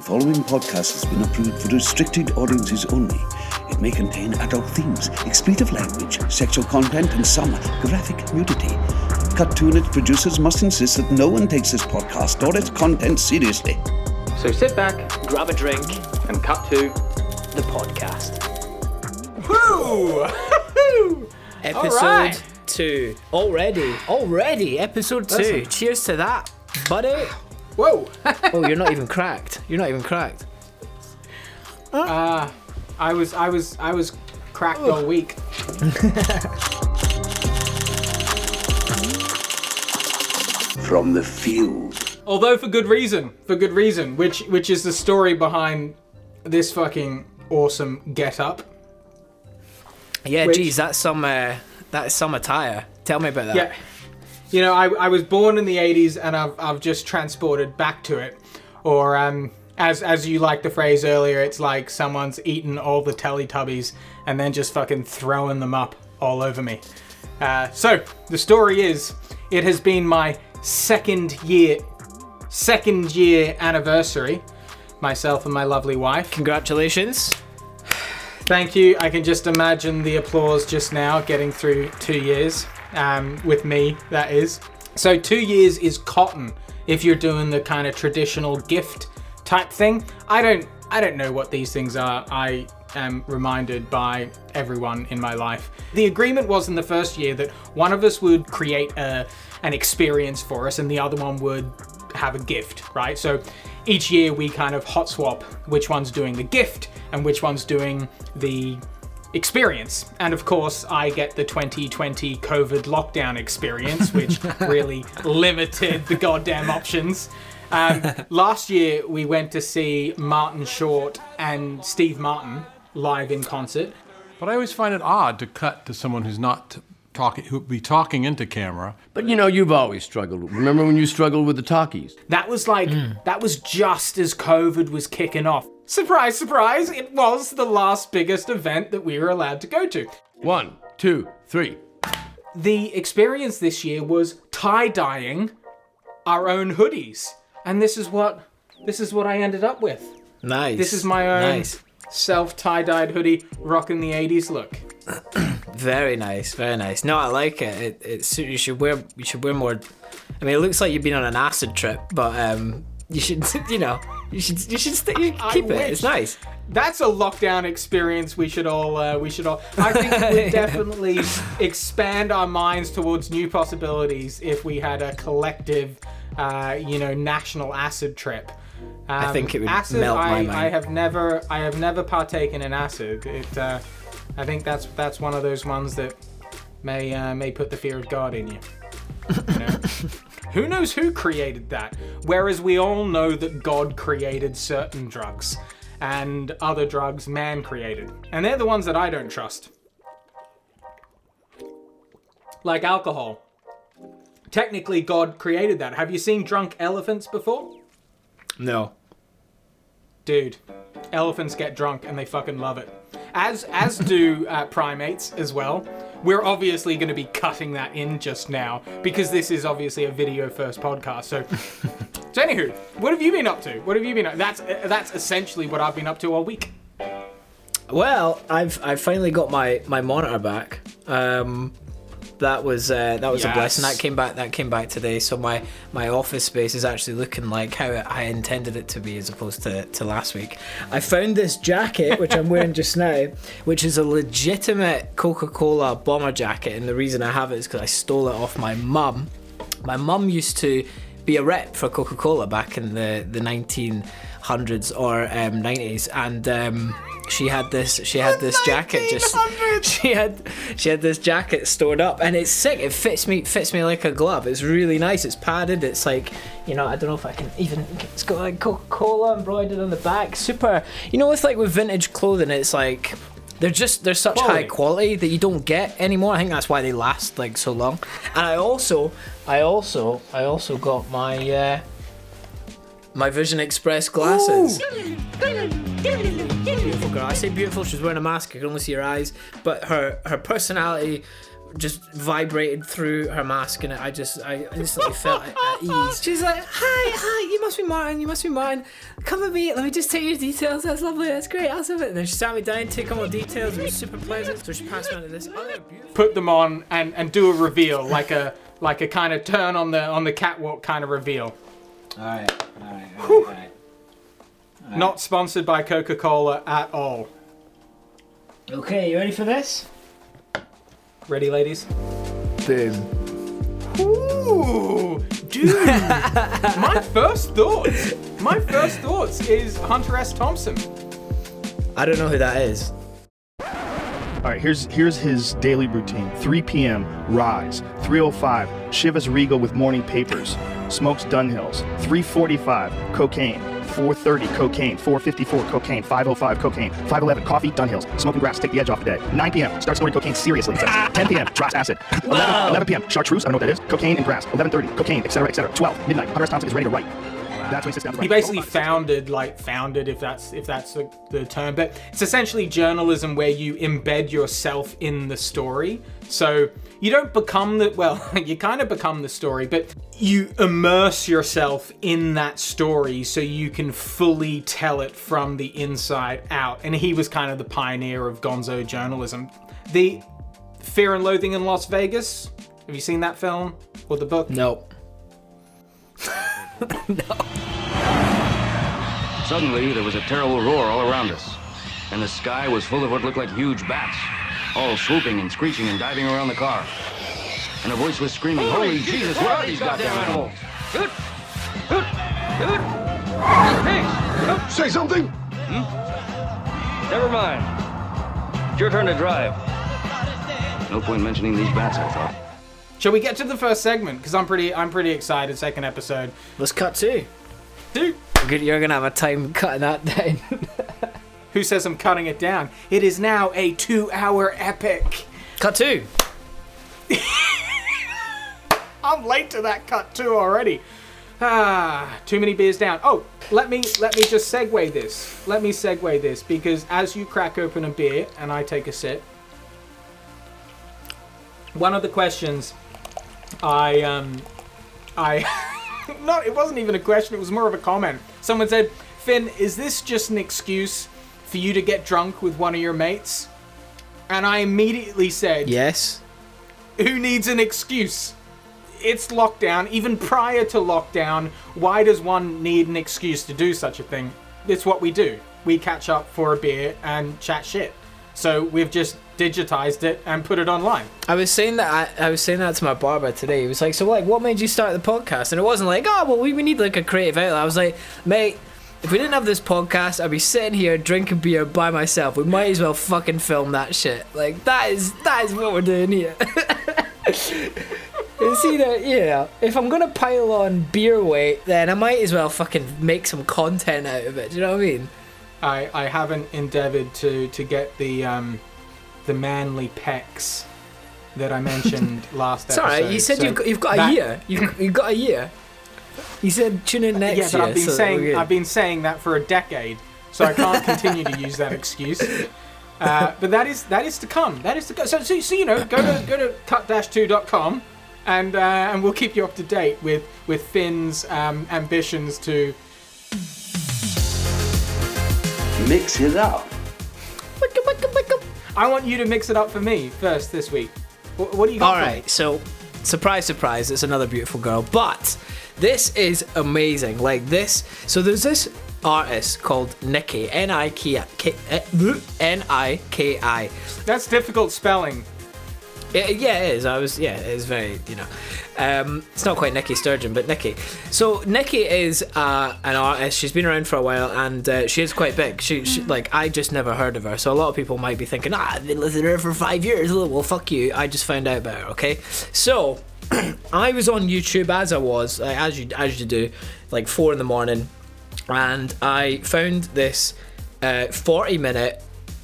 The following podcast has been approved for restricted audiences only. It may contain adult themes, expletive language, sexual content, and some graphic nudity. Cut and its producers must insist that no one takes this podcast or its content seriously. So sit back grab a drink, and cut to the podcast. Woo! Episode right. two. Already. Already. Episode two. Listen. Cheers to that, buddy. Whoa! oh, you're not even cracked. You're not even cracked. uh, I was, I was, I was cracked all week. From the field. Although for good reason, for good reason, which which is the story behind this fucking awesome get up. Yeah, Which- geez, that's some uh, that's some attire. Tell me about that. Yeah. You know, I, I was born in the 80s and I've, I've just transported back to it. Or, um, as, as you like the phrase earlier, it's like someone's eaten all the Teletubbies and then just fucking throwing them up all over me. Uh, so, the story is, it has been my second year, second year anniversary, myself and my lovely wife. Congratulations. Thank you. I can just imagine the applause just now getting through two years. Um, with me, that is. So, two years is cotton if you're doing the kind of traditional gift type thing. I don't. I don't know what these things are. I am reminded by everyone in my life. The agreement was in the first year that one of us would create a, an experience for us and the other one would have a gift, right? So each year we kind of hot swap which one's doing the gift and which one's doing the experience. And of course, I get the 2020 COVID lockdown experience, which really limited the goddamn options. Um, last year, we went to see Martin Short and Steve Martin live in concert. But I always find it odd to cut to someone who's not t- talking, who'd be talking into camera. But you know, you've always struggled. Remember when you struggled with the talkies? That was like, that was just as COVID was kicking off. Surprise, surprise, it was the last biggest event that we were allowed to go to. One, two, three. The experience this year was tie dyeing our own hoodies. And this is what this is what I ended up with. Nice. This is my own Nice. self tie dyed hoodie rocking the 80s look. Very nice. Very nice. No, I like it. It, it you should wear you should wear more. I mean, it looks like you've been on an acid trip, but um, you should you know you should you should st- you I keep it. wish. It's nice. That's a lockdown experience we should all uh, we should all I think it would definitely expand our minds towards new possibilities if we had a collective uh, you know national acid trip. Um, think it would acid, melt my I, mind. I have never I have never partaken in acid. It uh, I think that's that's one of those ones that may uh, may put the fear of God in you. you know? who knows who created that? Whereas we all know that God created certain drugs and other drugs man created. And they're the ones that I don't trust. Like alcohol. Technically, God created that. Have you seen drunk elephants before? No. Dude, elephants get drunk and they fucking love it. As as do uh, primates as well. We're obviously going to be cutting that in just now because this is obviously a video first podcast. So, so anywho, what have you been up to? What have you been up? That's that's essentially what I've been up to all week. Well, I've I finally got my my monitor back. Um, that was uh, that was a blessing. That came back. That came back today. So my my office space is actually looking like how I intended it to be, as opposed to, to last week. I found this jacket, which I'm wearing just now, which is a legitimate Coca-Cola bomber jacket, and the reason I have it is because I stole it off my mum. My mum used to be a rep for Coca-Cola back in the the 1900s or um, 90s, and. Um, she had this. She had this jacket. Just she had she had this jacket stored up, and it's sick. It fits me fits me like a glove. It's really nice. It's padded. It's like you know. I don't know if I can even. It's got like Coca Cola embroidered on the back. Super. You know, it's like with vintage clothing. It's like they're just they're such Quality. high quality that you don't get anymore. I think that's why they last like so long. And I also I also I also got my uh, my Vision Express glasses. Beautiful girl. I say beautiful. She's wearing a mask. I can only see her eyes, but her her personality just vibrated through her mask, and I just I instantly felt at, at ease. She's like, "Hi, hi, you must be Martin. You must be Martin. Come with me. Let me just take your details. That's lovely. That's great. Awesome. And then she sat me down, take all my details. It was super pleasant. So she passed me on to this other beautiful. Put them on and, and do a reveal, like a like a kind of turn on the on the catwalk kind of reveal. All right. All right. All right. Not sponsored by Coca Cola at all. Okay, you ready for this? Ready, ladies? Finn. Ooh, dude. my first thoughts. My first thoughts is Hunter S. Thompson. I don't know who that is. All right, here's here's his daily routine. 3 p.m. Rise. 3:05 Chivas Regal with morning papers. Smokes Dunhills. 3:45 Cocaine. 4:30 Cocaine. 4:54 Cocaine. 5:05 Cocaine. 5:11 Coffee Dunhills. Smoking grass. Take the edge off the day. 9 p.m. Start snorting cocaine seriously. 10 p.m. Drops acid. 11, 11 p.m. Chartreuse. I don't know what that is. Cocaine and grass. 11:30 Cocaine, etc., etc. 12 midnight. Hunter S. Thompson is ready to write. That's when he sits down to write. He basically founded, like founded, if that's if that's the, the term, but it's essentially journalism where you embed yourself in the story. So you don't become the well, you kind of become the story, but you immerse yourself in that story so you can fully tell it from the inside out. And he was kind of the pioneer of Gonzo journalism. The Fear and Loathing in Las Vegas. Have you seen that film or the book? No. Suddenly, there was a terrible roar all around us, and the sky was full of what looked like huge bats, all swooping and screeching and diving around the car. And a voice was screaming, Holy Jesus, where are these goddamn animals? Hoot! Hoot! Hoot! Pigs! Say something? Hmm? Never mind. It's your turn to drive. No point mentioning these bats, I thought. Shall we get to the first segment? Because I'm pretty, I'm pretty excited. Second episode. Let's cut two. Dude, Good, You're gonna have a time cutting that down. who says I'm cutting it down? It is now a two-hour epic. cut two. I'm late to that cut too already. Ah, too many beers down. Oh, let me let me just segue this. Let me segue this because as you crack open a beer and I take a sip, one of the questions I um I not it wasn't even a question, it was more of a comment. Someone said, "Finn, is this just an excuse for you to get drunk with one of your mates?" And I immediately said, Yes. who needs an excuse? It's lockdown. Even prior to lockdown, why does one need an excuse to do such a thing? It's what we do. We catch up for a beer and chat shit. So we've just digitized it and put it online. I was saying that I, I was saying that to my barber today. He was like, "So like, what made you start the podcast?" And it wasn't like, "Oh, well, we, we need like a creative outlet." I was like, "Mate, if we didn't have this podcast, I'd be sitting here drinking beer by myself. We might as well fucking film that shit. Like that is that is what we're doing here." It's either, you know, if I'm gonna pile on beer weight, then I might as well fucking make some content out of it. Do you know what I mean? I, I haven't endeavored to, to get the um, the manly pecs that I mentioned last It's episode. alright. You said so you've got, you've got a that- year. You've, you've got a year. You said tune in next Yeah, but year. I've been so saying. I've been saying that for a decade, so I can't continue to use that excuse. Uh, but that is that is to come. That is to go. So, so, so you know, go to go to cut-2.com and uh, and we'll keep you up to date with with Finn's um, ambitions to. Mix it up. I want you to mix it up for me first this week. What, what do you got? All me? so surprise, surprise, it's another beautiful girl, but this is amazing. Like this, so there's this artist called Niki, N I K eh, N I K I. That's difficult spelling. It, yeah, it is. I was, yeah, it is very, you know, um, it's not quite Nikki Sturgeon, but Niki. So Niki is uh, an artist. She's been around for a while, and uh, she is quite big. She, she, like, I just never heard of her. So a lot of people might be thinking, ah, I've been listening to her for five years. Well, fuck you. I just found out about her. Okay, so I was on YouTube as I was, like, as you as you do, like four in the morning, and I found this uh, forty minute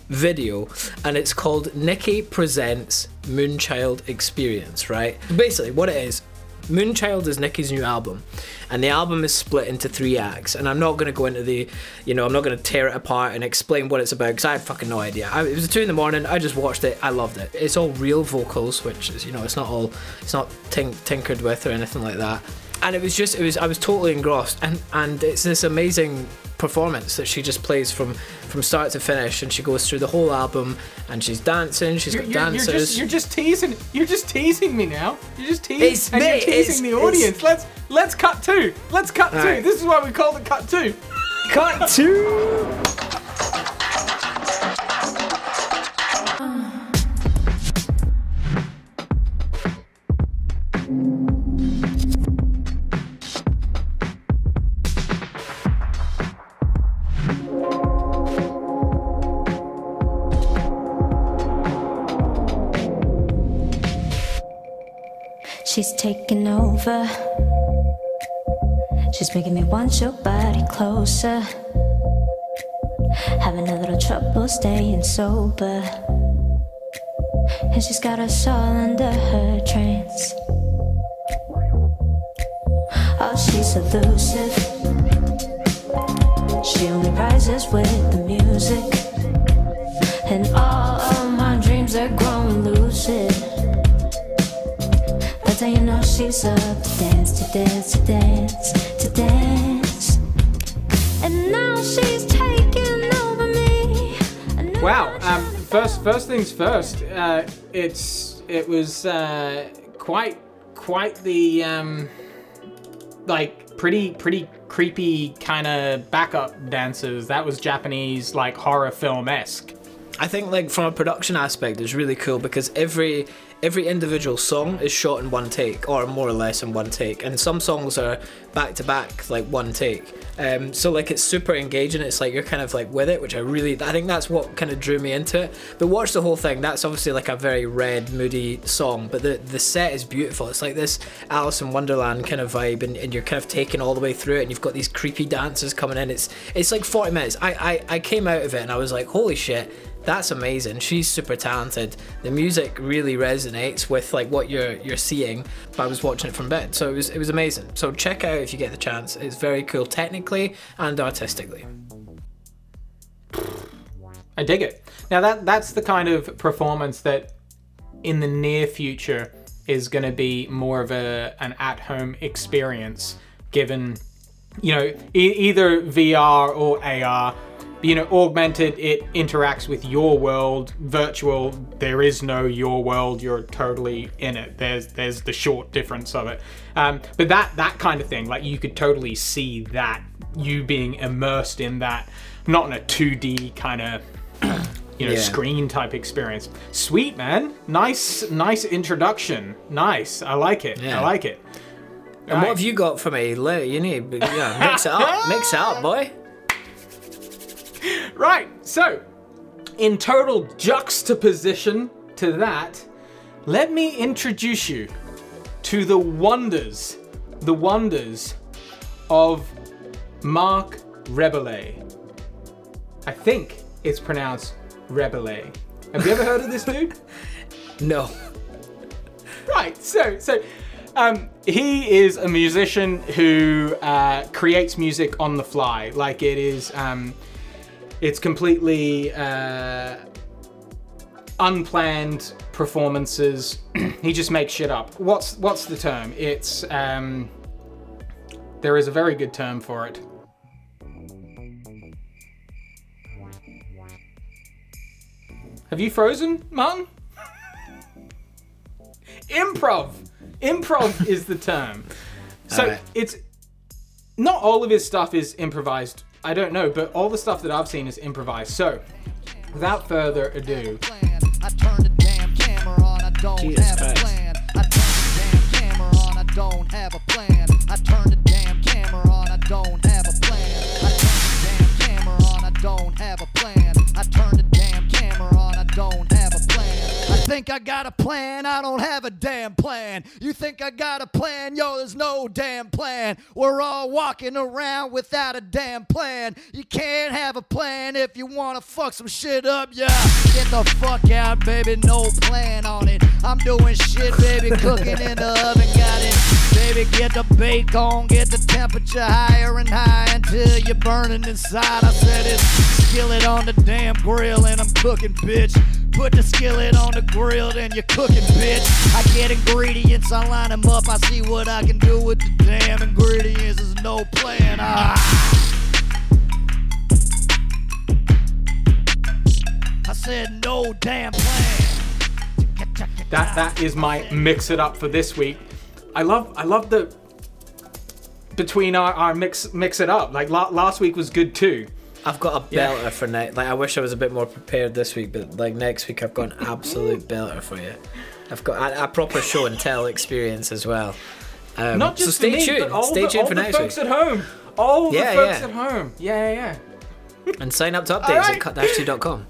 video, and it's called Niki presents Moonchild Experience. Right, basically what it is. Moonchild is Niki's new album, and the album is split into three acts. And I'm not going to go into the, you know, I'm not going to tear it apart and explain what it's about because I had fucking no idea. I, it was two in the morning. I just watched it. I loved it. It's all real vocals, which is, you know, it's not all, it's not tink- tinkered with or anything like that. And it was just it was I was totally engrossed, and and it's this amazing performance that she just plays from from start to finish, and she goes through the whole album, and she's dancing, she's You're, got you're, you're dancers. just you're just teasing you're just teasing me now. You're just teasing It's- and mate, you're teasing the audience. Let's let's cut two. Let's cut two. This is why we called it cut two. Cut two. She's taking over. She's making me want your body closer. Having a little trouble staying sober. And she's got us all under her trance. Oh, she's elusive. She only rises with the music. And all of my dreams are growing lucid. That's how you know she's up to dance, to dance, to dance, to dance. And now she's taking over me. Wow. Um, first, first things first. Uh, it's it was uh, quite quite the um, like pretty pretty creepy kind of backup dancers. That was Japanese like horror film esque. I think like from a production aspect, it's really cool because every every individual song is shot in one take, or more or less in one take, and some songs are back to back, like one take. Um, so like it's super engaging. It's like you're kind of like with it, which I really I think that's what kind of drew me into it. But watch the whole thing. That's obviously like a very red, moody song, but the the set is beautiful. It's like this Alice in Wonderland kind of vibe, and, and you're kind of taken all the way through it, and you've got these creepy dancers coming in. It's it's like 40 minutes. I I, I came out of it and I was like, holy shit that's amazing. She's super talented. The music really resonates with like what you're you're seeing. But I was watching it from bed, so it was it was amazing. So check out if you get the chance. It's very cool technically and artistically. I dig it. Now that that's the kind of performance that in the near future is going to be more of a an at-home experience given you know e- either VR or AR you know augmented it interacts with your world. Virtual there is no your world you're totally in it. There's there's the short difference of it. Um, but that that kind of thing like you could totally see that you being immersed in that not in a 2d kind of you know Yeah. screen type experience. Sweet man. Nice nice introduction. Nice. I like it. Yeah. i like it. And what have you got for me? You need yeah, mix it up, mix it up, boy. Right, so in total juxtaposition to that, let me introduce you to the wonders, the wonders of Marc Rebillet. I think it's pronounced Rebele. Have you ever heard of this dude? No. Right. So so um, he is a musician who uh, creates music on the fly. Like it is, um, it's completely uh, unplanned performances. he just makes shit up. What's what's the term? It's um, there is a very good term for it. Have you frozen, Martin? Improv. Improv is the term. So Alright. it's not all of his stuff is improvised. I don't know, but all the stuff that I've seen is improvised. So, without further ado, I turn the damn camera on, I don't Jesus have Christ. a plan. I turn the damn camera on, I don't think I got a plan, I don't have a damn plan. You think I got a plan? Yo, there's no damn plan. We're all walking around without a damn plan. You can't have a plan if you wanna fuck some shit up, yeah. Get the fuck out, baby, no plan on it. I'm doing shit, baby, cooking in the oven, got it. Baby, get the bake on, get the temperature higher and higher until you're burning inside. I said it's skillet on the damn grill and I'm cooking, bitch. put the skillet on the grill, then you're cooking, bitch. I get ingredients, I line them up, I see what I can do with the damn ingredients. There's no plan. Ah. I said no damn plan. That that is my mix it up for this week. I love I love the between our, our mix mix it up. Like la- last week was good too. I've got a Yeah. belter for next. Like I wish I was a bit more prepared this week, but like next week I've got an absolute belter for you. I've got a, a proper show and tell experience as well. Um, Not just so stay me, tuned. but all stay the, tuned all for the next folks week. at home. All Yeah, the folks yeah. at home. Yeah, yeah, yeah. And sign up to updates Alright. at cut-2.com.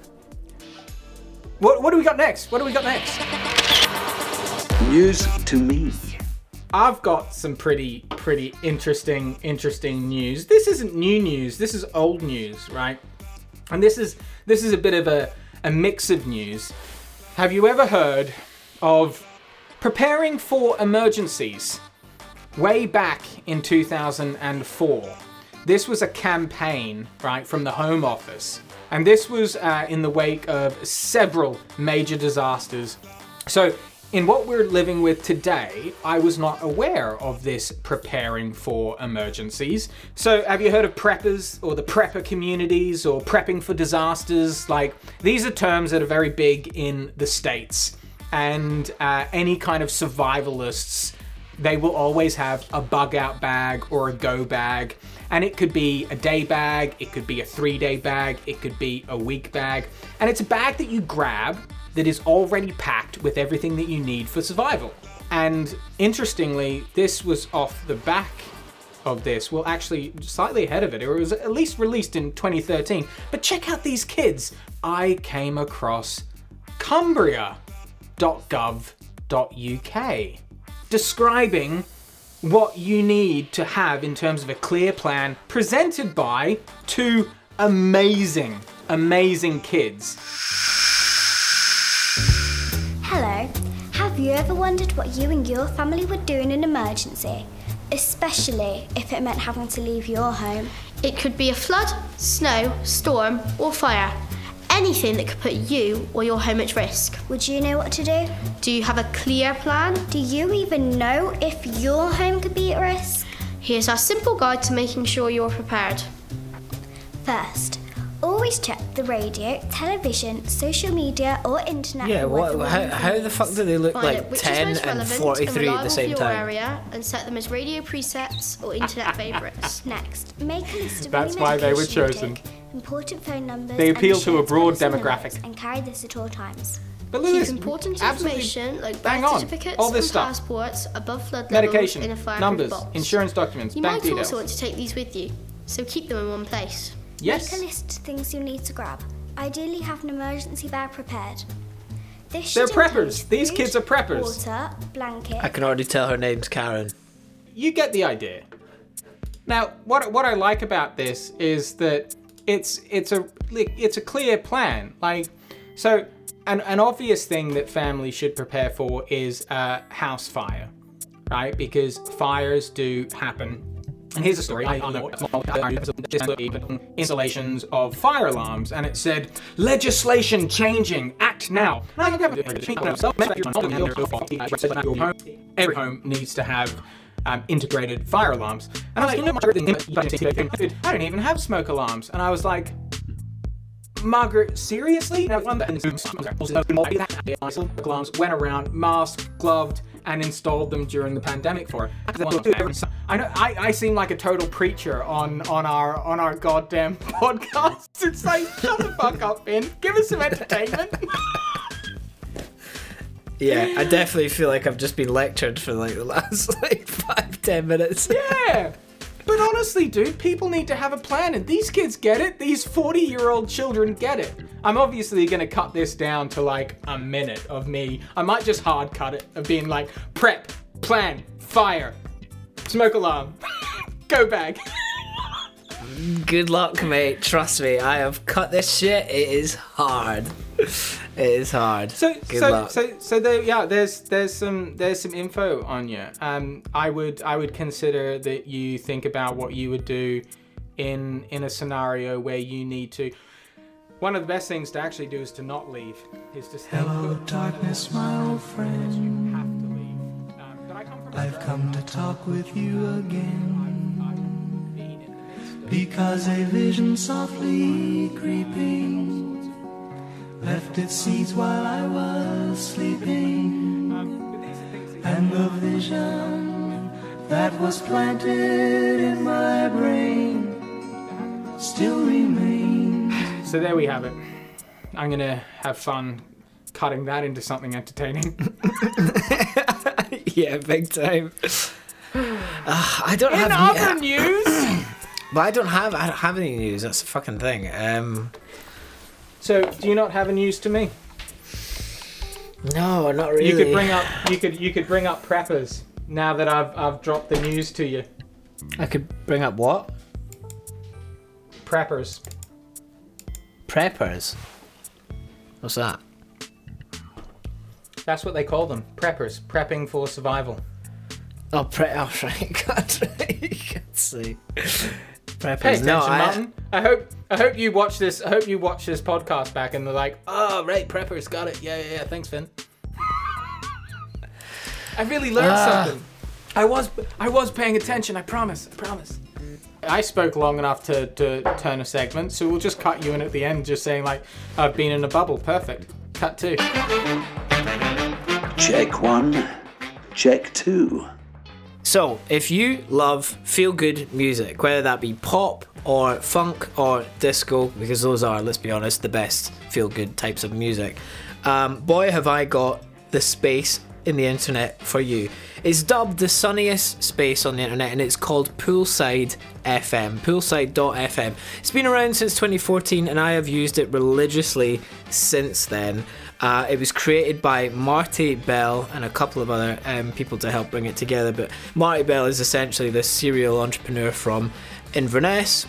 What what do we got next? What do we got next? News to me. I've got some pretty pretty interesting interesting news. This isn't new news. This is old news, right? And this is this is a bit of a, a mix of news. Have you ever heard of preparing for emergencies? Way back in 2004, this was a campaign, right, from the Home Office. And this was uh, in the wake of several major disasters. So, in what we're living with today, I was not aware of this preparing for emergencies. So, have you heard of preppers or the prepper communities or prepping for disasters? Like, these are terms that are very big in the States. And uh, any kind of survivalists they will always have a bug out bag or a go bag. And it could be a day bag, it could be a three day bag, it could be a week bag. And it's a bag that you grab that is already packed with everything that you need for survival. And interestingly, this was off the back of this, well, actually, slightly ahead of it. It was at least released in 2013. But check out these kids. I came across cumbria.gov.uk describing what you need to have in terms of a clear plan presented by two amazing, amazing kids. You ever wondered what you and your family would do in an emergency? Especially if it meant having to leave your home. It could be a flood, snow, storm, or fire. Anything that could put you or your home at risk. Would you know what to do? Do you have a clear plan? Do you even know if your home could be at risk? Here's our simple guide to making sure you're prepared. First, always check the radio, television, social media, or internet. Yeah, what, how, how the fuck do they look Find out like which is 10 most and relevant 43 at the reliable same for your time? area and set them as radio presets or internet favourites. Next, make a list of That's why they were chosen. take, important phone numbers. They appeal to a broad demographic. And carry this at all times. But look at Keep important absolutely information like bang birth on. certificates All this and stuff. passports above flood levels Medication, in a fireproof numbers, box. insurance documents, You bank might details. also want to take these with you, so keep them in one place. Yes. Make a list of things you need to grab. Ideally, have an emergency bag prepared. This They're preppers. include These food, kids are preppers. Water, blanket. I can already tell her name's Karen. you get the idea. Now, what what I like about this is that it's it's a it's a clear plan. Like, so an an obvious thing that families should prepare for is a house fire, right? Because fires do happen. And here's a story. I know what we installations of fire alarms, and it said legislation changing. Act now. Every home needs to have um, integrated fire alarms. And I was like, I don't even have smoke alarms. And I was like, Margaret, seriously? Alarms went around, masked, gloved, and installed them during the pandemic for it. I know I, I seem like a total preacher on on our on our goddamn podcast. It's like shut the fuck up, Ben. Give us some entertainment. Yeah, I definitely feel like I've just been lectured for like the last like five, ten minutes. Yeah. But honestly, dude, people need to have a plan, and these kids get it. These 40 year old children get it. I'm obviously gonna cut this down to like a minute of me. I might just hard cut it of being like prep, plan, fire, smoke alarm, go bag. Good luck, mate. Trust me, I have cut this shit. It is hard. It is hard. So, Good so, luck. so, so there, yeah. There's, there's some, there's some info on you. Um, I would, I would consider that you think about what you would do in, in a scenario where you need to. One of the best things to actually do is to not leave. Is to stay Hello, put. darkness, my old friend. I've come to talk with you again. Because a vision softly creeping left its seeds while I was sleeping. And the vision that was planted in my brain still remains. So there we have it. I'm gonna have fun cutting that into something entertaining. yeah, big time. Uh, I don't In have other news, but I don't have I don't have any news. That's the fucking thing. Um, so do you not have a news to me? no, not really. You could bring up you could you could bring up preppers now that I've I've dropped the news to you. I could bring up what Preppers. preppers. What's that? That's what they call them. Preppers. Prepping for survival. Oh, pre. Oh, right. God, let's see. Preppers. Pay attention, no, I, Martin. I hope I hope you watch this. I hope you watch this podcast back and they're like, oh right, preppers got it. Yeah, yeah, yeah. Thanks, Finn. I really learned Ah. something. I was I was paying attention. I promise. I promise. I spoke long enough to, to turn a segment, so we'll just cut you in at the end, just saying like, I've been in a bubble. Perfect. Cut two. Check one. Check two. So, if you love feel good music, whether that be pop or funk or disco, because those are, let's be honest, the best feel good types of music, um, boy, have I got the space in the internet for you. It's dubbed the sunniest space on the internet and it's called Poolside FM, poolside.fm. It's been around since 2014 and I have used it religiously since then. Uh, it was created by Marty Bell and a couple of other um, people to help bring it together. But Marty Bell is essentially this serial entrepreneur from Inverness.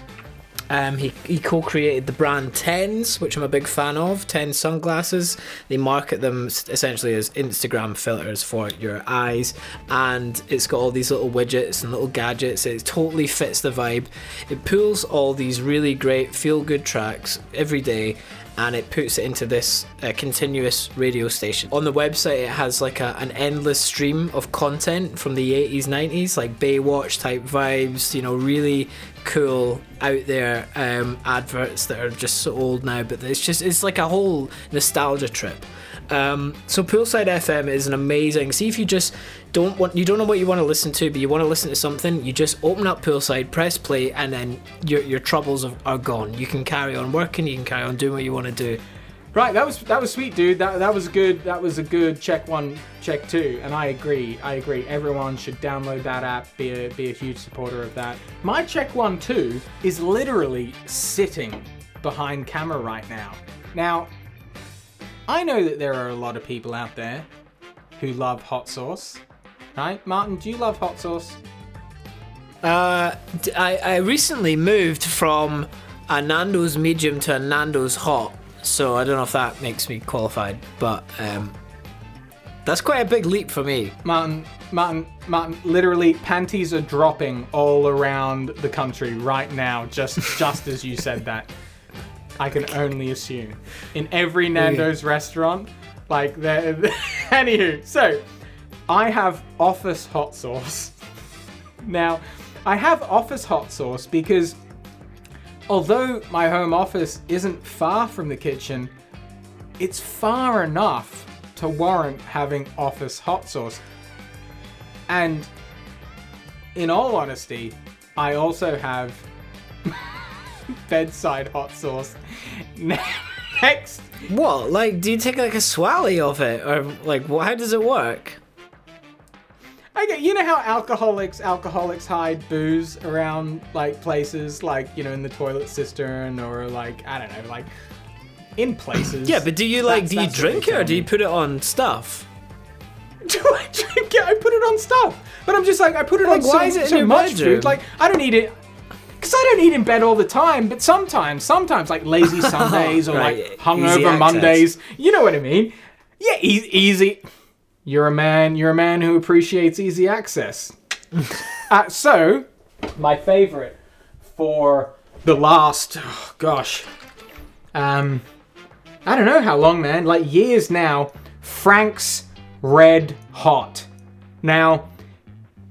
Um, he, he co-created the brand Tens, which I'm a big fan of. Ten sunglasses. They market them essentially as Instagram filters for your eyes, and it's got all these little widgets and little gadgets. It totally fits the vibe. It pulls all these really great feel-good tracks every day and it puts it into this uh, continuous radio station. On the website, it has like a, an endless stream of content from the 80s, 90s, like Baywatch type vibes, you know, really cool out there um, adverts that are just so old now, but it's just, it's like a whole nostalgia trip. Um, so Poolside FM is an amazing. See if you just don't want, you don't know what you want to listen to, but you want to listen to something. You just open up Poolside, press play, and then your your troubles are, gone. You can carry on working. You can carry on doing what you want to do. Right, that was that was sweet, dude. That that was good. That was a good check one, check two, and I agree. I agree. Everyone should download that app. Be a be a huge supporter of that. My check one two is literally sitting behind camera right now. Now, I know that there are a lot of people out there who love hot sauce. Right, Martin? Do you love hot sauce? Uh, I, I recently moved from a Nando's medium to a Nando's hot, so I don't know if that makes me qualified, but um, that's quite a big leap for me. Martin, Martin, Martin, literally panties are dropping all around the country right now, just just as you said that. I can only assume. In every Nando's restaurant, like there anywho, so I have office hot sauce. Now, I have office hot sauce because although my home office isn't far from the kitchen, it's far enough to warrant having office hot sauce. And in all honesty, I also have bedside hot sauce next. What? Like, do you take like a swally of it, or like. How does it work? I get, you know how alcoholics alcoholics hide booze around like places like you know in the toilet cistern or like I don't know like in places. Yeah, but do you like? That's- do you that's what they drink it, or do you put it on stuff? Do I drink it? I put it on stuff, but I'm just like I put it Like, on why so, is it so much bedroom? food. Like I don't eat it because I don't eat in bed all the time. But sometimes, sometimes like lazy Sundays or Right, like hungover. Mondays. You know what I mean? Yeah, e- easy. You're a man. You're a man who appreciates easy access. uh, so, my favorite for the last, oh, gosh, um, I don't know how long, man, like years now, Frank's Red Hot. Now,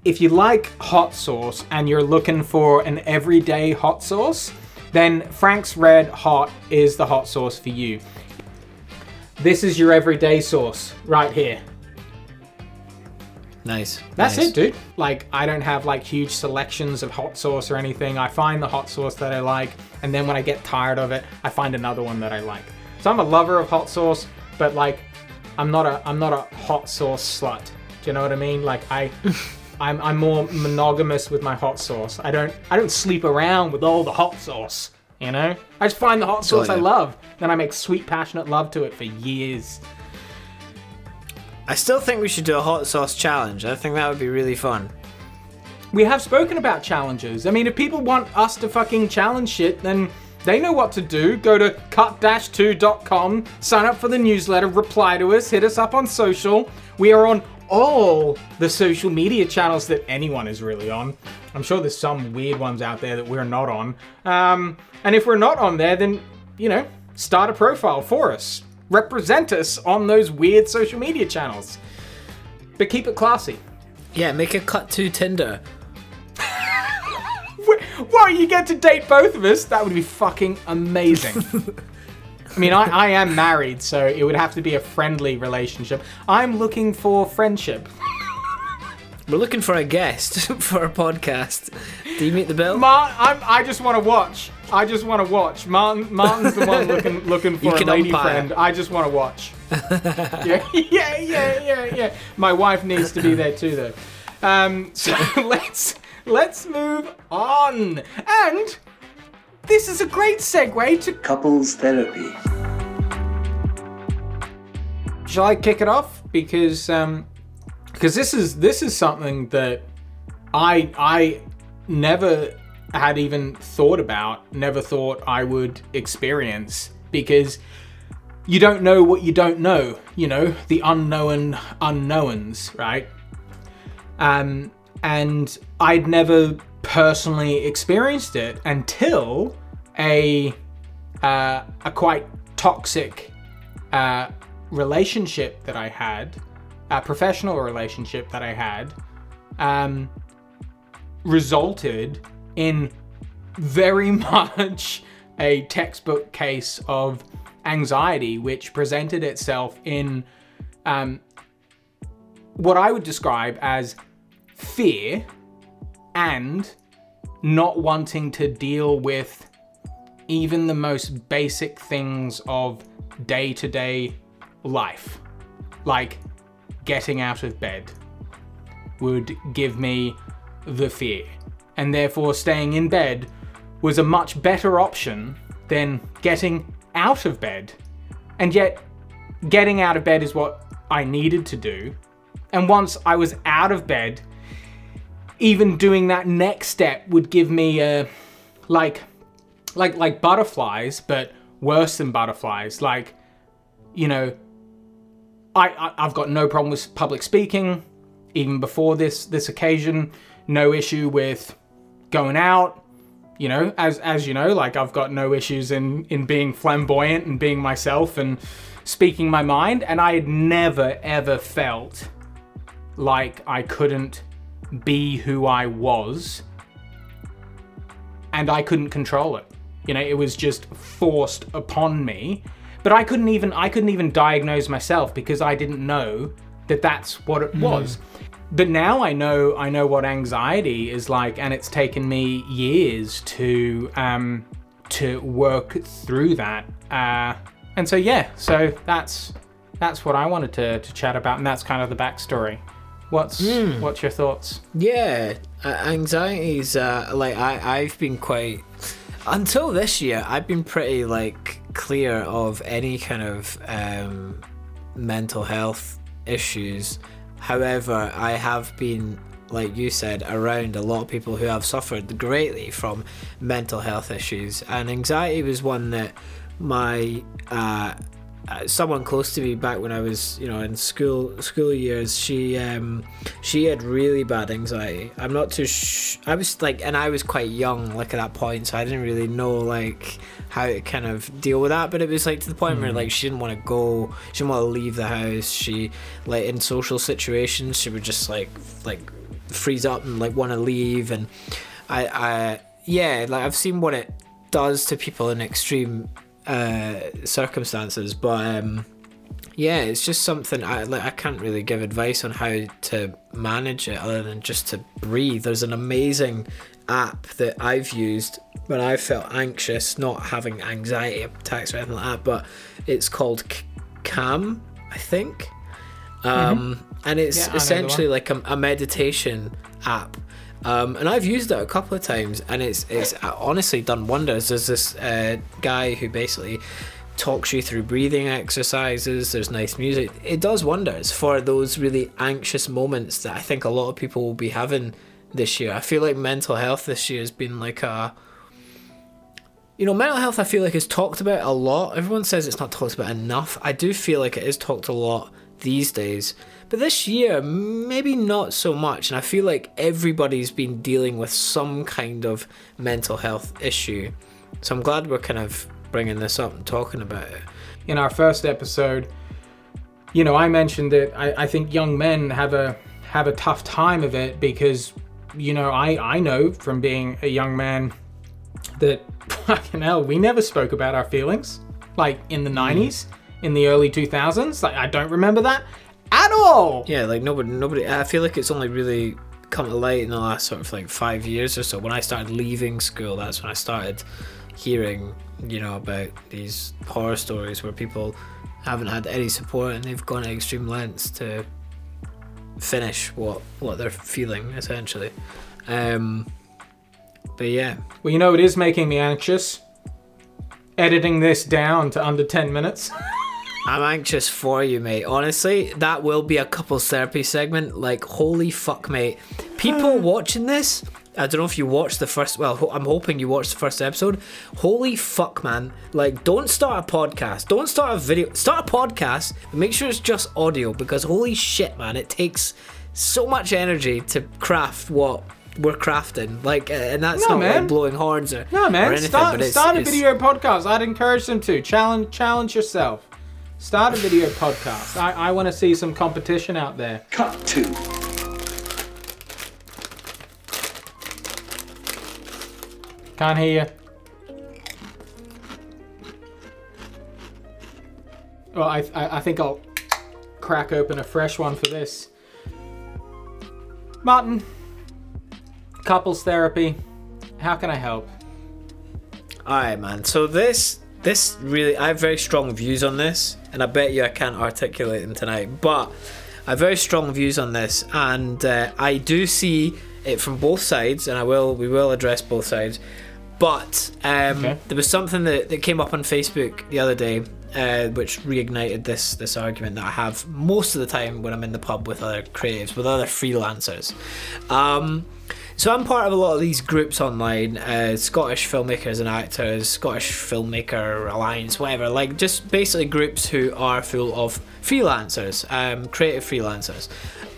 if you like hot sauce and you're looking for an everyday hot sauce, then Frank's Red Hot is the hot sauce for you. This is your everyday sauce right here. Nice. That's nice. it, dude. Like, I don't have like huge selections of hot sauce or anything. I find the hot sauce that I like, and then when I get tired of it, I find another one that I like. So I'm a lover of hot sauce, but like, I'm not a I'm not a hot sauce slut. Do you know what I mean? Like, I. I'm, I'm more monogamous with my hot sauce. I don't I don't sleep around with all the hot sauce. You know, I just find the hot sauce I love, then I make sweet passionate love to it for years. I still think we should do a hot sauce challenge. I think that would be really fun. We have spoken about challenges. I mean, if people want us to fucking challenge shit, then they know what to do. Go to cut-2.com, sign up for the newsletter, reply to us, hit us up on social. We are on all the social media channels that anyone is really on. I'm sure there's some weird ones out there that we're not on. Um, and if we're not on there, then, you know, start a profile for us. Represent us on those weird social media channels. But keep it classy. Yeah, make a cut to Tinder. What, you get to date both of us? That would be fucking amazing. I mean, I, I am married, so it would have to be a friendly relationship. I'm looking for friendship. We're looking for a guest for a podcast. Do you meet the bill? Mar- I'm, I just want to watch. I just want to watch. Martin, Martin's the one looking looking You for a lady umpire. friend. I just want to watch. yeah, yeah, yeah, yeah, yeah. My wife needs to be there too, though. Um, so let's let's move on. And this is a great segue to Couples therapy. Shall I kick it off? Because um, because this is this is something that I I never had even thought about, never thought I would experience because you don't know what you don't know, you know, the unknown unknowns, right? Um, and I'd never personally experienced it until a uh, a quite toxic uh, relationship that I had, a professional relationship that I had, um, resulted in very much a textbook case of anxiety, which presented itself in um, what I would describe as fear and not wanting to deal with even the most basic things of day to day life, like getting out of bed, would give me the fear. And therefore, staying in bed was a much better option than getting out of bed. And yet, getting out of bed is what I needed to do. And once I was out of bed, even doing that next step would give me a like like like butterflies but worse than butterflies like you know I, I i've got no problem with public speaking even before this this occasion no issue with going out you know as as you know like i've got no issues in in being flamboyant and being myself and speaking my mind. And i had never ever felt like i couldn't be who i was. And i couldn't control it. You know it was just forced upon me. But i couldn't even i couldn't even diagnose myself because i didn't know that that's what it hmm. was but now i know i know what anxiety is like and it's taken me years to um to work through that uh and so yeah so that's that's what i wanted to, to chat about and that's kind of the backstory what's Hmm. what's your thoughts Yeah, uh, is uh, like I I've been quite until this year. I've been pretty like clear of any kind of um, mental health issues. However, I have been like you said around a lot of people who have suffered greatly from mental health issues, and anxiety was one that my uh, someone close to me back when I was, you know, in school school years. She um, she had really bad anxiety. I'm not too. Sh- I was like, and I was quite young, like at that point, so I didn't really know like how to kind of deal with that. But it was like to the point where Mm. like she didn't want to go, she didn't want to leave the house. She like in social situations, she would just like like freeze up and like want to leave. And I, I yeah, like I've seen what it does to people in extreme uh, circumstances, but um, yeah, it's just something I like. I can't really give advice on how to manage it other than just to breathe. There's an amazing app that I've used when I felt anxious, not having anxiety attacks or anything like that, but it's called C- Calm, I think. Um, And it's Yeah, I know the essentially like a, a meditation app. Um, and I've used it a couple of times, and it's it's honestly done wonders. There's this uh, guy who basically talks you through breathing exercises. There's nice music. It does wonders for those really anxious moments that I think a lot of people will be having this year. I feel like mental health this year has been like a you know, mental health I feel like is talked about a lot. Everyone says it's not talked about enough. I do feel like it is talked a lot these days. But this year, maybe not so much. And I feel like everybody's been dealing with some kind of mental health issue. So I'm glad we're kind of bringing this up and talking about it. in our first episode, you know, I mentioned that I, I think young men have a have a tough time of it because, you know, I I know from being a young man that fucking hell, we never spoke about our feelings like in the mm. '90s, in the early 2000s. Like I don't remember that at all. Yeah, like nobody, nobody. I feel like it's only really come to light in the last sort of like five years or so. When I started leaving school, that's when I started hearing, you know, about these horror stories where people haven't had any support and they've gone to extreme lengths to finish what what they're feeling essentially. Um, but yeah, Well, you know, it is making me anxious. Editing this down to under 10 minutes. I'm anxious for you, mate. Honestly, that will be a couples therapy segment. Like, holy fuck, mate. People watching this, I don't know if you watched the first. Well, ho- I'm hoping you watched the first episode. Holy fuck, man! Like, don't start a podcast. Don't start a video. Start a podcast. But make sure it's just audio because holy shit, man! It takes so much energy to craft what we're crafting. Like, uh, and that's No, not man. like blowing horns or No, or man. anything, start it's- start a it's- video podcast. I'd encourage them to challenge challenge yourself. Start a video podcast. I, I want to see some competition out there. Cut two. Can't hear you. Well, I, I, I think I'll crack open a fresh one for this. Martin, couples therapy. How can I help? All right, man. So this this really I have very strong views on this, and I bet you I can't articulate them tonight. But I have very strong views on this, and uh, I do see it from both sides, and I will we will address both sides. But um, Okay. there was something that, that came up on Facebook the other day, uh, which reignited this this argument that I have most of the time when I'm in the pub with other creatives, with other freelancers. Um, so I'm part of a lot of these groups online, uh, Scottish filmmakers and actors, Scottish Filmmaker Alliance, whatever. Like just basically groups who are full of freelancers, um, creative freelancers.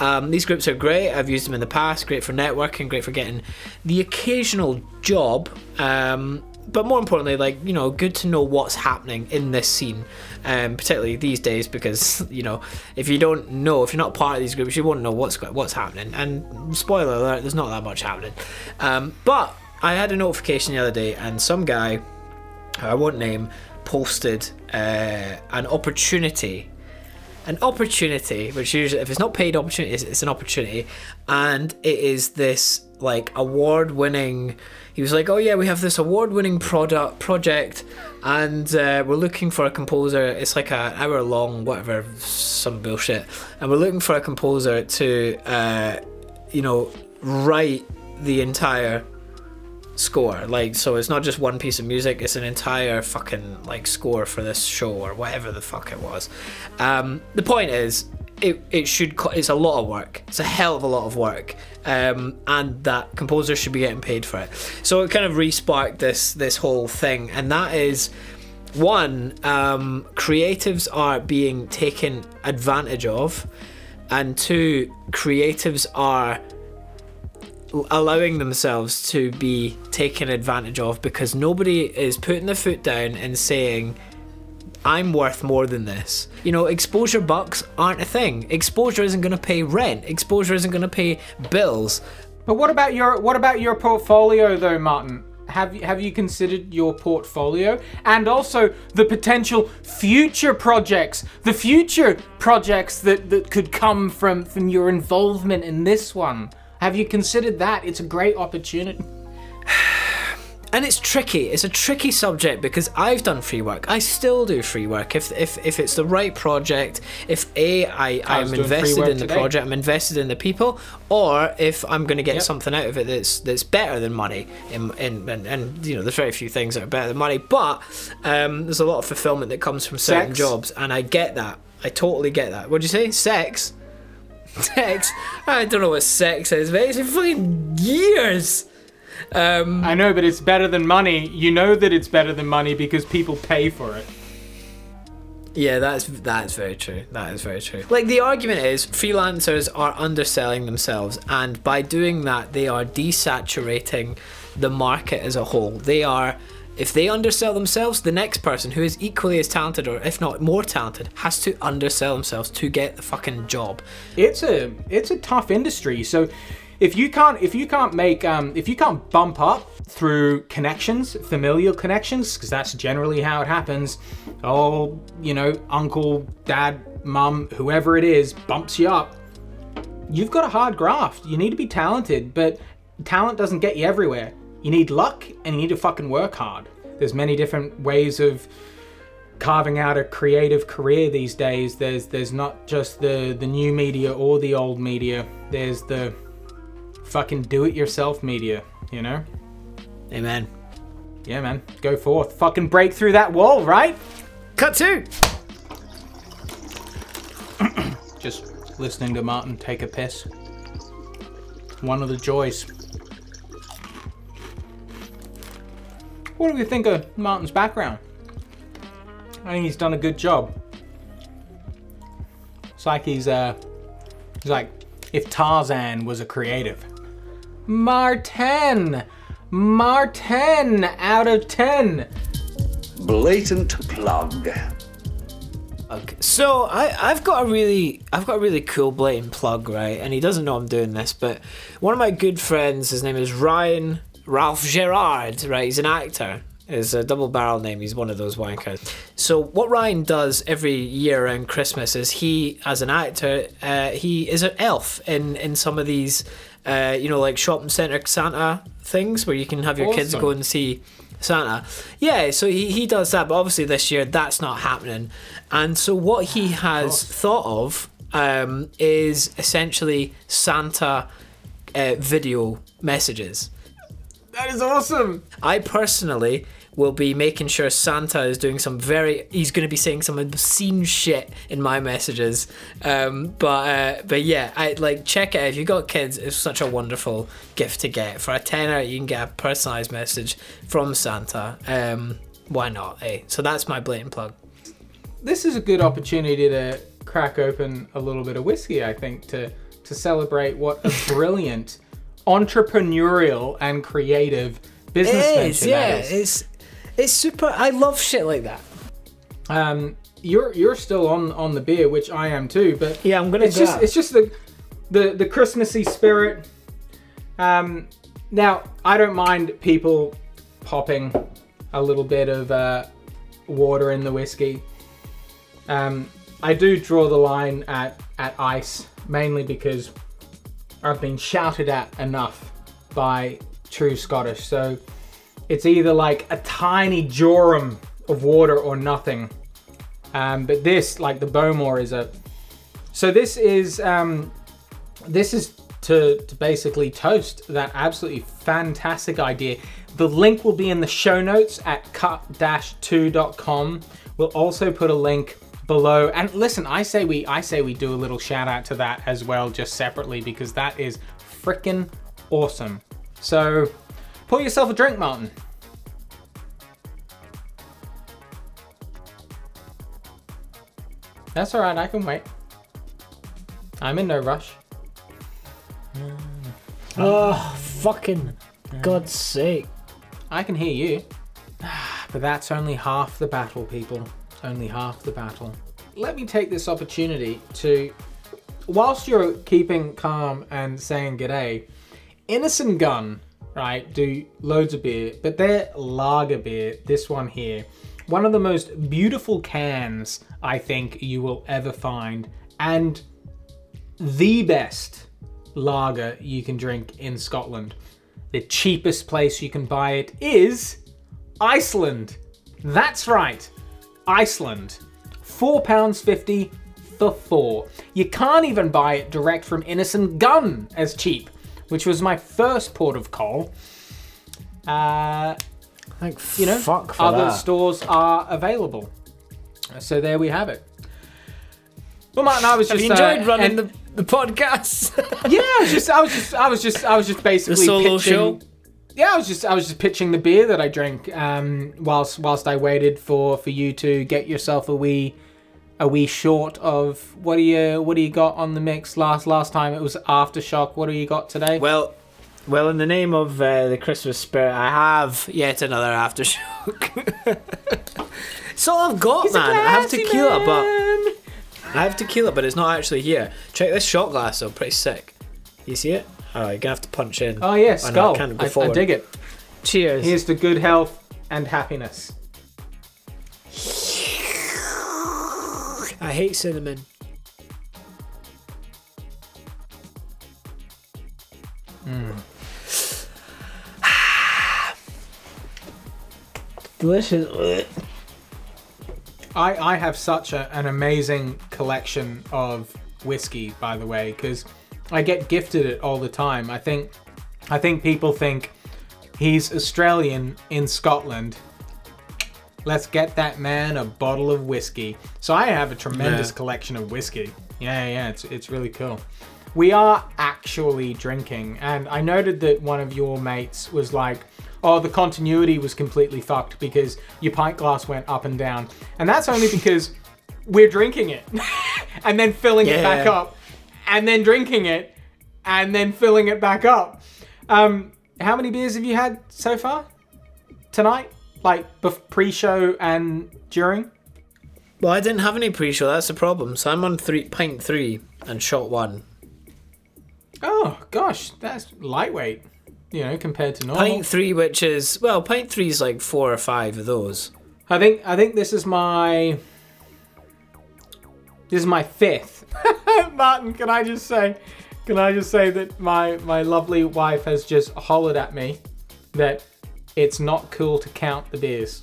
Um, these groups are great. I've used them in the past. Great for networking. Great for getting the occasional job. Um, but more importantly, like you know, good to know what's happening in this scene, um, particularly these days, because you know, if you don't know, if you're not part of these groups, you won't know what's what's happening. And spoiler alert, there's not that much happening. Um, but I had a notification the other day, and some guy, I won't name, posted uh, an opportunity an opportunity, which usually, if it's not paid opportunity, it's, it's an opportunity, and it is this like award-winning. He was like, "Oh yeah, we have this award-winning product project, and uh, we're looking for a composer. It's like an hour-long, whatever, some bullshit, and we're looking for a composer to, uh, you know, write the entire." Score. Like so it's not just one piece of music it's an entire fucking like score for this show or whatever the fuck it was. Um the point is it, it should co- it's a lot of work. It's a hell of a lot of work. Um and that composers should be getting paid for it. So it kind of re-sparked this this whole thing. And that is one, um, creatives are being taken advantage of, and two, creatives are allowing themselves to be taken advantage of because nobody is putting their foot down and saying, I'm worth more than this. You know, exposure bucks aren't a thing. Exposure isn't going to pay rent. Exposure isn't going to pay bills. But what about your what about your portfolio though, Martin? Have you, have you considered your portfolio and also the potential future projects, the future projects that, that could come from, from your involvement in this one? Have you considered that? It's a great opportunity. and it's tricky. It's a tricky subject because I've done free work. I still do free work if if, if it's the right project. If a I I I'm invested in the today. project, I'm invested in the people, or if I'm going to get Yep. something out of it that's that's better than money. In, in, and, and you know, there's very few things that are better than money, but um, there's a lot of fulfillment that comes from certain Sex. jobs, and I get that. I totally get that. What'd you say? Sex. Sex. I don't know what sex is, mate. It's been fucking years. Um, I know, but it's better than money. You know that it's better than money because people pay for it. Yeah, that's that's very true. That is very true. Like the argument is freelancers are underselling themselves and by doing that they are desaturating the market as a whole. They are if they undersell themselves, the next person who is equally as talented or if not more talented has to undersell themselves to get the fucking job. It's a it's a tough industry. So if you can't if you can't make um, if you can't bump up through connections, familial connections, because that's generally how it happens. Oh, you know, uncle, dad, mum, whoever it is, bumps you up. You've got a hard graft. You need to be talented, but talent doesn't get you everywhere. You need luck and you need to fucking work hard. There's many different ways of carving out a creative career these days. There's there's not just the the new media or the old media. There's the fucking do it yourself media, you know? Amen. Yeah, man. Go forth. Fucking break through that wall, right? Cut two. Just listening to Martin take a piss. One of the joys. What do we think of Martin's background? I think he's done a good job. It's like he's uh he's like if Tarzan was a creative. Martin! Martin out of 10. Blatant plug. Okay. So I, I've got a really I've got a really cool blatant plug, right? And he doesn't know I'm doing this, but one of my good friends, his name is Ryan Ralph Gerard, right? He's an actor. His a double barrel name. He's one of those wankers. So what Ryan does every year around Christmas is he, as an actor, uh, he is an elf in in some of these, uh, you know, like shopping center Santa things where you can have your kids go and see Santa. Yeah, so he, he does that, but obviously this year that's not happening. And so what he has thought of um, is essentially Santa uh, video messages. That is awesome. I personally will be making sure Santa is doing some very. He's going to be saying some obscene shit in my messages. Um, but uh, but yeah, I like check it. If you got kids, it's such a wonderful gift to get. For a tenner, you can get a personalized message from Santa. Um, why not? Eh? So that's my blatant plug. this is a good opportunity to crack open a little bit of whiskey, I think, to to celebrate what a brilliant entrepreneurial and creative business It venture yeah. is. It's it's super. I love shit like that. Um, you're you're still on on the beer, which I am too, but Yeah, I'm gonna It's just grab. it's just the the the Christmassy spirit. Um, now I don't mind people popping a little bit of uh, water in the whiskey. Um, I do draw the line at at ice mainly because I've been shouted at enough by true Scottish. So it's either like a tiny jorum of water or nothing. Um, but this, like the Bowmore, is a. So this is um, this is to to basically toast that absolutely fantastic idea. The link will be in the show notes at cut-2.com. We'll also put a link below. And listen, I say we I say we do a little shout out to that as well, just separately because that is freaking awesome. So pour yourself a drink, Martin. That's all right. I can wait. I'm in no rush. Mm. Oh, fucking God's sake. I can hear you. But that's only half the battle, people. Only half the battle. Let me take this opportunity to, whilst you're keeping calm and saying g'day, Innis & Gunn, right, do loads of beer, but they're lager beer, this one here. One of the most beautiful cans I think you will ever find, and the best lager you can drink in Scotland. The cheapest place you can buy it is Iceland. That's right, Iceland. £4.50 for four. You can't even buy it direct from Innis & Gunn as cheap, which was my first port of call. Uh, Thank you know, fuck for other that. stores are available. So there we have it. Well, Martin, I was Have just you enjoyed uh, running and- the, the podcast? yeah, I was just, I was just, I was just, I was just basically solo pitching, show? Yeah, I was just, I was just pitching the beer that I drank um, whilst whilst I waited for for you to get yourself a wee a wee short of what do you what do you got on the mix last last time it was aftershock. What do you got today? Well, well, in the name of uh, the Christmas spirit, I have yet another aftershock. It's all I've got, He's man. I have tequila, man. but I have tequila, but it's not actually here. Check this shot glass, though. Pretty sick. You see it? Oh, you're gonna have to punch in. Oh yeah, no, I skull. can't I, I dig it. Cheers. Here's to good health and happiness. I hate cinnamon. Hmm. Delicious. I, I have such a, an amazing collection of whiskey, by the way, because I get gifted it all the time. I think I think people think he's Australian in Scotland. Let's get that man a bottle of whiskey. So I have a tremendous Yeah. collection of whiskey. Yeah, yeah, it's it's really cool. We are actually drinking, and I noted that one of your mates was like, "Oh, the continuity was completely fucked because your pint glass went up and down," and that's only because we're drinking it and then filling it back up, and then drinking it, and then filling it back up. Um, how many beers have you had so far tonight? Like pre-show and during? Well, I didn't have any pre-show. That's the problem. So I'm on three pint three and shot one. Oh gosh, that's lightweight. You know, compared to normal. Pint three, which is well, pint three is like four or five of those. I think I think this is my this is my fifth. Martin, can I just say can I just say that my my lovely wife has just hollered at me that it's not cool to count the beers.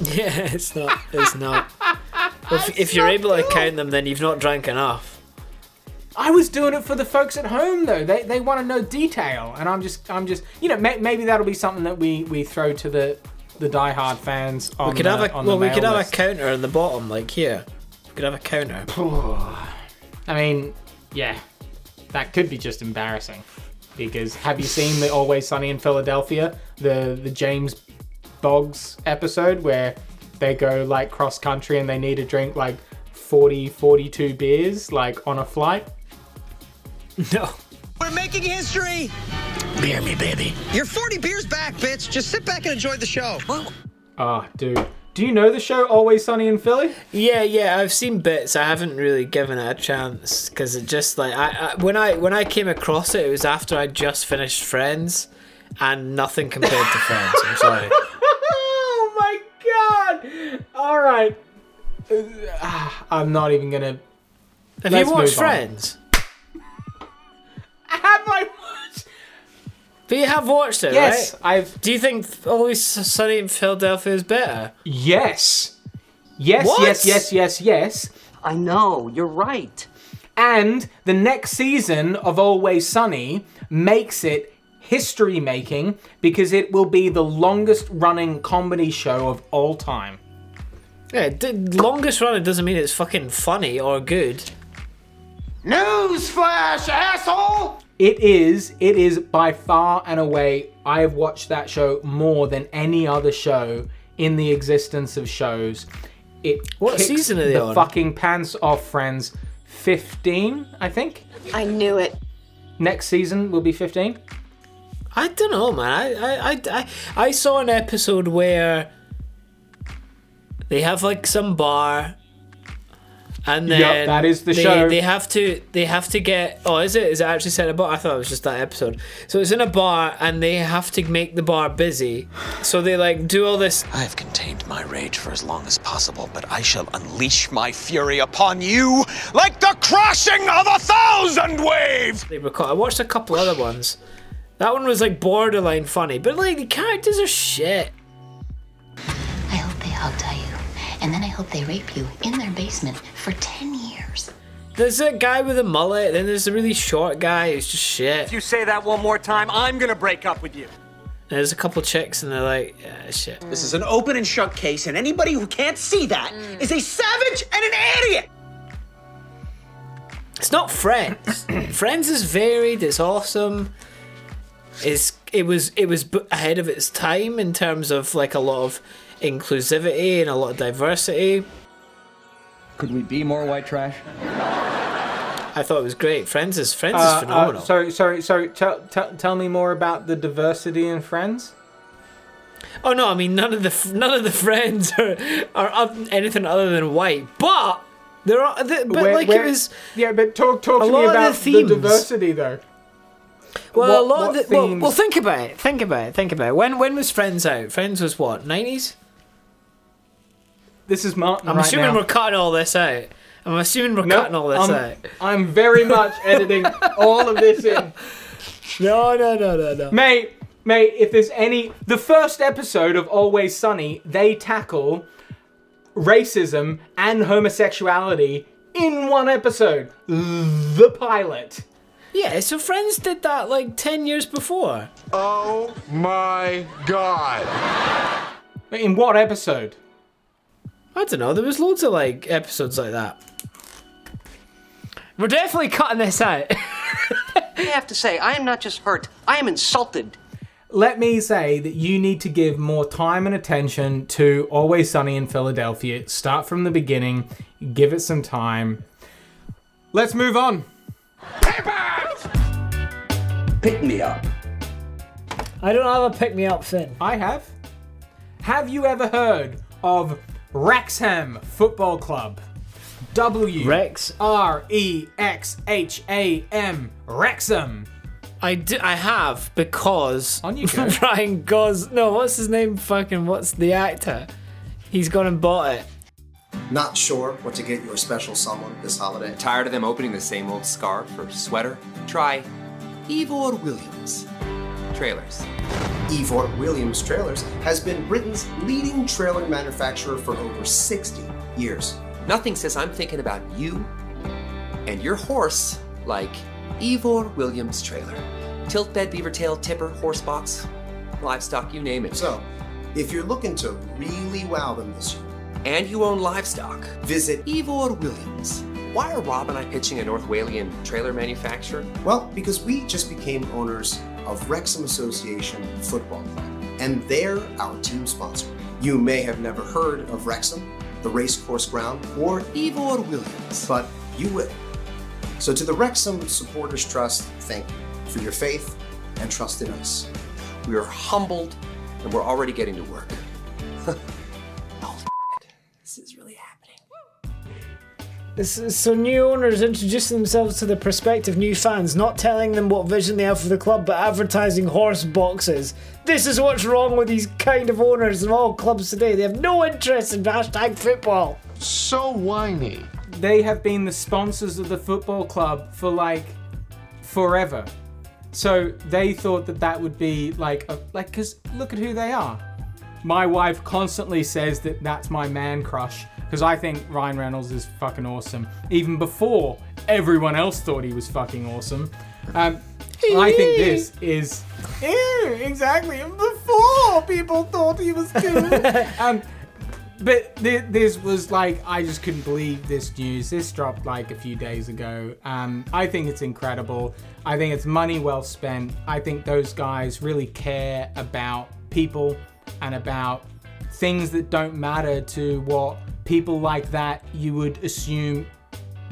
Yeah, it's not. It's not. if if you're able to count them, then you've not drank enough. I was doing it for the folks at home though. They, they want to know detail, and I'm just I'm just you know may, maybe that'll be something that we, we throw to the the diehard fans. On we could the, have a well, we could mail have a counter in the bottom, like here. We could have a counter. I mean, yeah, that could be just embarrassing. Because have you seen the Always Sunny in Philadelphia, the the James Boggs episode where they go like cross country and they need to drink like 40, 42 beers like on a flight? No. We're making history. Beer me, baby. You're 40 beers back, bitch. Just sit back and enjoy the show. Ah, dude. Do you know the show Always Sunny in Philly? Yeah, yeah, I've seen bits. I haven't really given it a chance because it just like I, I when I when I came across it, it was after I just finished Friends, and nothing compared to Friends. I'm sorry. oh my god! All right. Uh, I'm not even gonna. Have Let's you watched. Friends? Have I? But you have watched it, Yes, right? I've. Do you think Always Sunny in Philadelphia is better? Yes. Yes, What? yes, yes, yes, yes. I know. You're right. And the next season of Always Sunny makes it history making because it will be the longest running comedy show of all time. Yeah, the longest running doesn't mean it's fucking funny or good. Newsflash, asshole! It is, it is by far and away, I have watched that show more than any other show in the existence of shows. it What kicks season are they the on? fucking pants off Friends. Fifteen, I think. I knew it. Next season will be fifteen. I don't know, man. I, I, I, I, I saw an episode where they have like some bar, and then Yep, that is the they, show. They have to, they have to get. Oh, is it? Is it actually set in a bar? I thought it was just that episode. So it's in a bar, and they have to make the bar busy. So they like do all this. I have contained my rage for as long as possible, but I shall unleash my fury upon you like the crashing of a thousand waves! They record. I watched a couple other ones. That one was like borderline funny, but like the characters are shit. I hope they hog tie you. And then I hope they rape you in their basement for 10 years. There's a guy with a mullet, then there's a really short guy who's just shit. If you say that one more time, I'm gonna break up with you. There's a couple chicks, and they're like, yeah, shit. This is an open and shut case, and anybody who can't see that mm. is a savage and an idiot. It's not Friends. Friends is varied. It's awesome. It's it was it was ahead of its time in terms of like a lot of inclusivity and a lot of diversity. Could we be more white trash? I thought it was great. Friends is Friends Uh, is uh, phenomenal. sorry, sorry, sorry. Tell, tell, tell me more about the diversity in Friends. oh no, I mean none of the none of the friends are are anything other than white, but there are. The, but Where- like where- it was. Yeah, but talk talk a to lot me of the about the, diversity though. Well, What- a lot of the, well, well, think about it. Think about it. Think about it. When when was Friends out? Friends was what nineties? This is Martin I'm right assuming now. we're cutting all this out. I'm assuming we're Nope, cutting all this I'm, out. I'm very much editing all of this in. No, no, no, no, no. Mate, mate, if there's any. The first episode of Always Sunny, they tackle racism and homosexuality in one episode. The pilot. Yeah, so Friends did that like 10 years before. Oh my god. In what episode? I don't know, there was loads of like episodes like that. We're definitely cutting this out. I have to say, I am not just hurt, I am insulted. Let me say that you need to give more time and attention to Always Sunny in Philadelphia. Start from the beginning, give it some time. Let's move on. Pick me up. I don't have a pick me up thing. I have. Have you ever heard of Wrexham Football Club? W Rex R E X H A M Wrexham. I, d- I have because On you go. Ryan Gos no what's his name fucking what's the actor he's gone and bought it Not sure what to get your special someone this holiday? Tired of them opening the same old scarf or sweater? Try Ifor Williams. Trailers. Ifor Williams Trailers has been Britain's leading trailer manufacturer for over 60 years. Nothing says I'm thinking about you and your horse like Ifor Williams Trailer. Tilt bed, beaver tail, tipper, horse box, livestock, you name it. So, if you're looking to really wow them this year, and you own livestock, visit Ifor Williams. Why are Rob and I pitching a North Walian trailer manufacturer? Well, because we just became owners of Wrexham Association Football Club, and they're our team sponsor. You may have never heard of Wrexham, the racecourse ground, or Ifor Williams, but you will. So, to the Wrexham Supporters Trust, thank you for your faith and trust in us. We are humbled and we're already getting to work. So new owners introducing themselves to the prospective new fans, not telling them what vision they have for the club, but advertising horse boxes. This is what's wrong with these kind of owners in all clubs today. They have no interest in hashtag football. So whiny. They have been the sponsors of the football club for like forever. So they thought that that would be like a, like cuz look at who they are. My wife constantly says that that's my man crush because I think Ryan Reynolds is fucking awesome even before everyone else thought he was fucking awesome. Um, I think this is Ew, exactly before people thought he was cool. um, but th- this was like I just couldn't believe this news. This dropped like a few days ago. Um, I think it's incredible. I think it's money well spent. I think those guys really care about people and about things that don't matter to what people like that you would assume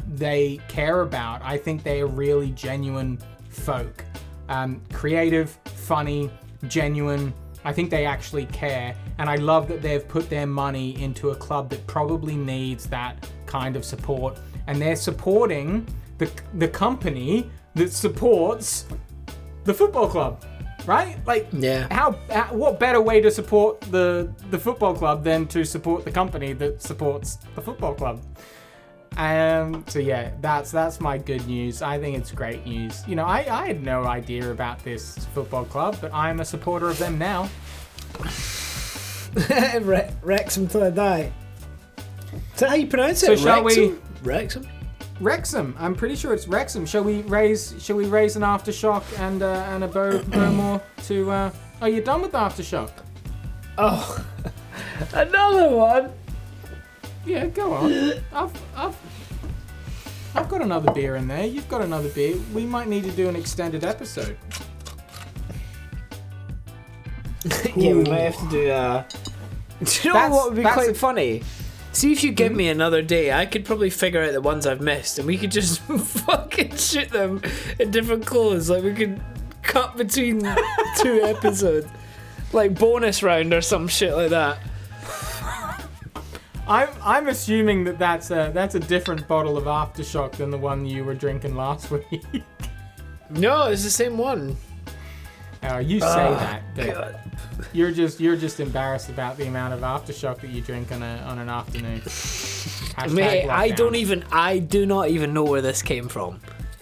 they care about. I think they are really genuine folk. Um, creative, funny, genuine. I think they actually care. And I love that they've put their money into a club that probably needs that kind of support. And they're supporting the, the company that supports the football club. Right? Like, Yeah. how, how what better way to support the the football club than to support the company that supports the football club? Um, so yeah, that's that's my good news. I think it's great news. You know, I, I had no idea about this football club, but I'm a supporter of them now. Re- Wrexham till I die. Is that how you pronounce it? So shall we- Wrexham? Wrexham? I'm pretty sure it's Wrexham. Shall we raise shall we raise an aftershock and uh, and a bow Bowmore to uh are you done with aftershock? Oh another one. Yeah, go on. I've I've I've got another beer in there. You've got another beer. We might need to do an extended episode. yeah, we may have to do uh Do you know That's- what would be quite a- funny? See if you give me another day, I could probably figure out the ones I've missed and we could just fucking shoot them in different clothes. Like we could cut between two episodes. Like bonus round or some shit like that. I'm I'm assuming that that's a that's a different bottle of aftershock than the one you were drinking last week. No, it's the same one. Oh, you say Oh, that, but you're just you're just embarrassed about the amount of aftershock that you drink on a on an afternoon. Mate, I don't even I do not even know where this came from.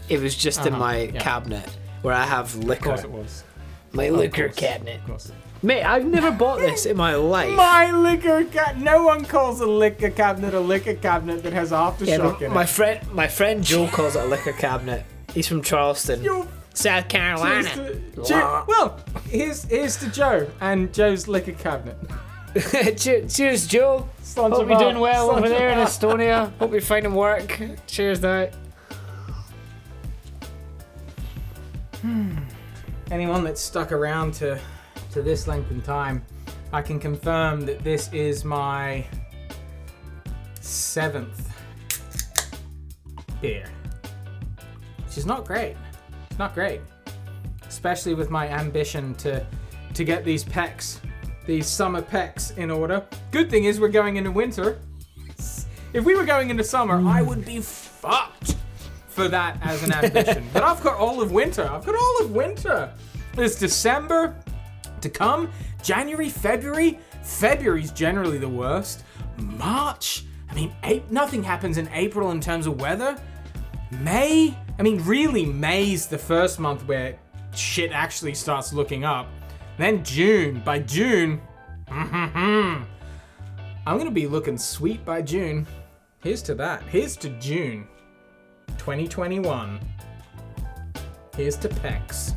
It was just in Uh-huh, my yeah. cabinet where I have liquor. Of course it was. My Of liquor course, cabinet. Of course. Mate, I've never bought this in my life. My liquor cabinet. No one calls a liquor cabinet a liquor cabinet that has aftershock Yeah, in my it. friend, my friend Joe calls it a liquor cabinet. He's from Charleston, South Carolina. Cheers to- cheer- well, here's here's to Joe and Joe's liquor cabinet. cheers, cheers, Joe. Hope you're doing well bar, over there in. Estonia. Hope you're finding work. Cheers, that. Hmm. Anyone that's stuck around to to this length in time, I can confirm that this is my seventh beer, which is not great. It's not great, especially with my ambition to to get these pecs, these summer pecs in order. Good thing is we're going into winter. If we were going into summer, I would be fucked for that as an ambition. but I've got all of winter. I've got all of winter. There's December to come, January, February. February's generally the worst. March. I mean, nothing happens in April in terms of weather. May. I mean, really, May's the first month where shit actually starts looking up. Then June. By June, I'm gonna be looking sweet by June. Here's to that. Here's to June 2021. Here's to Pecs.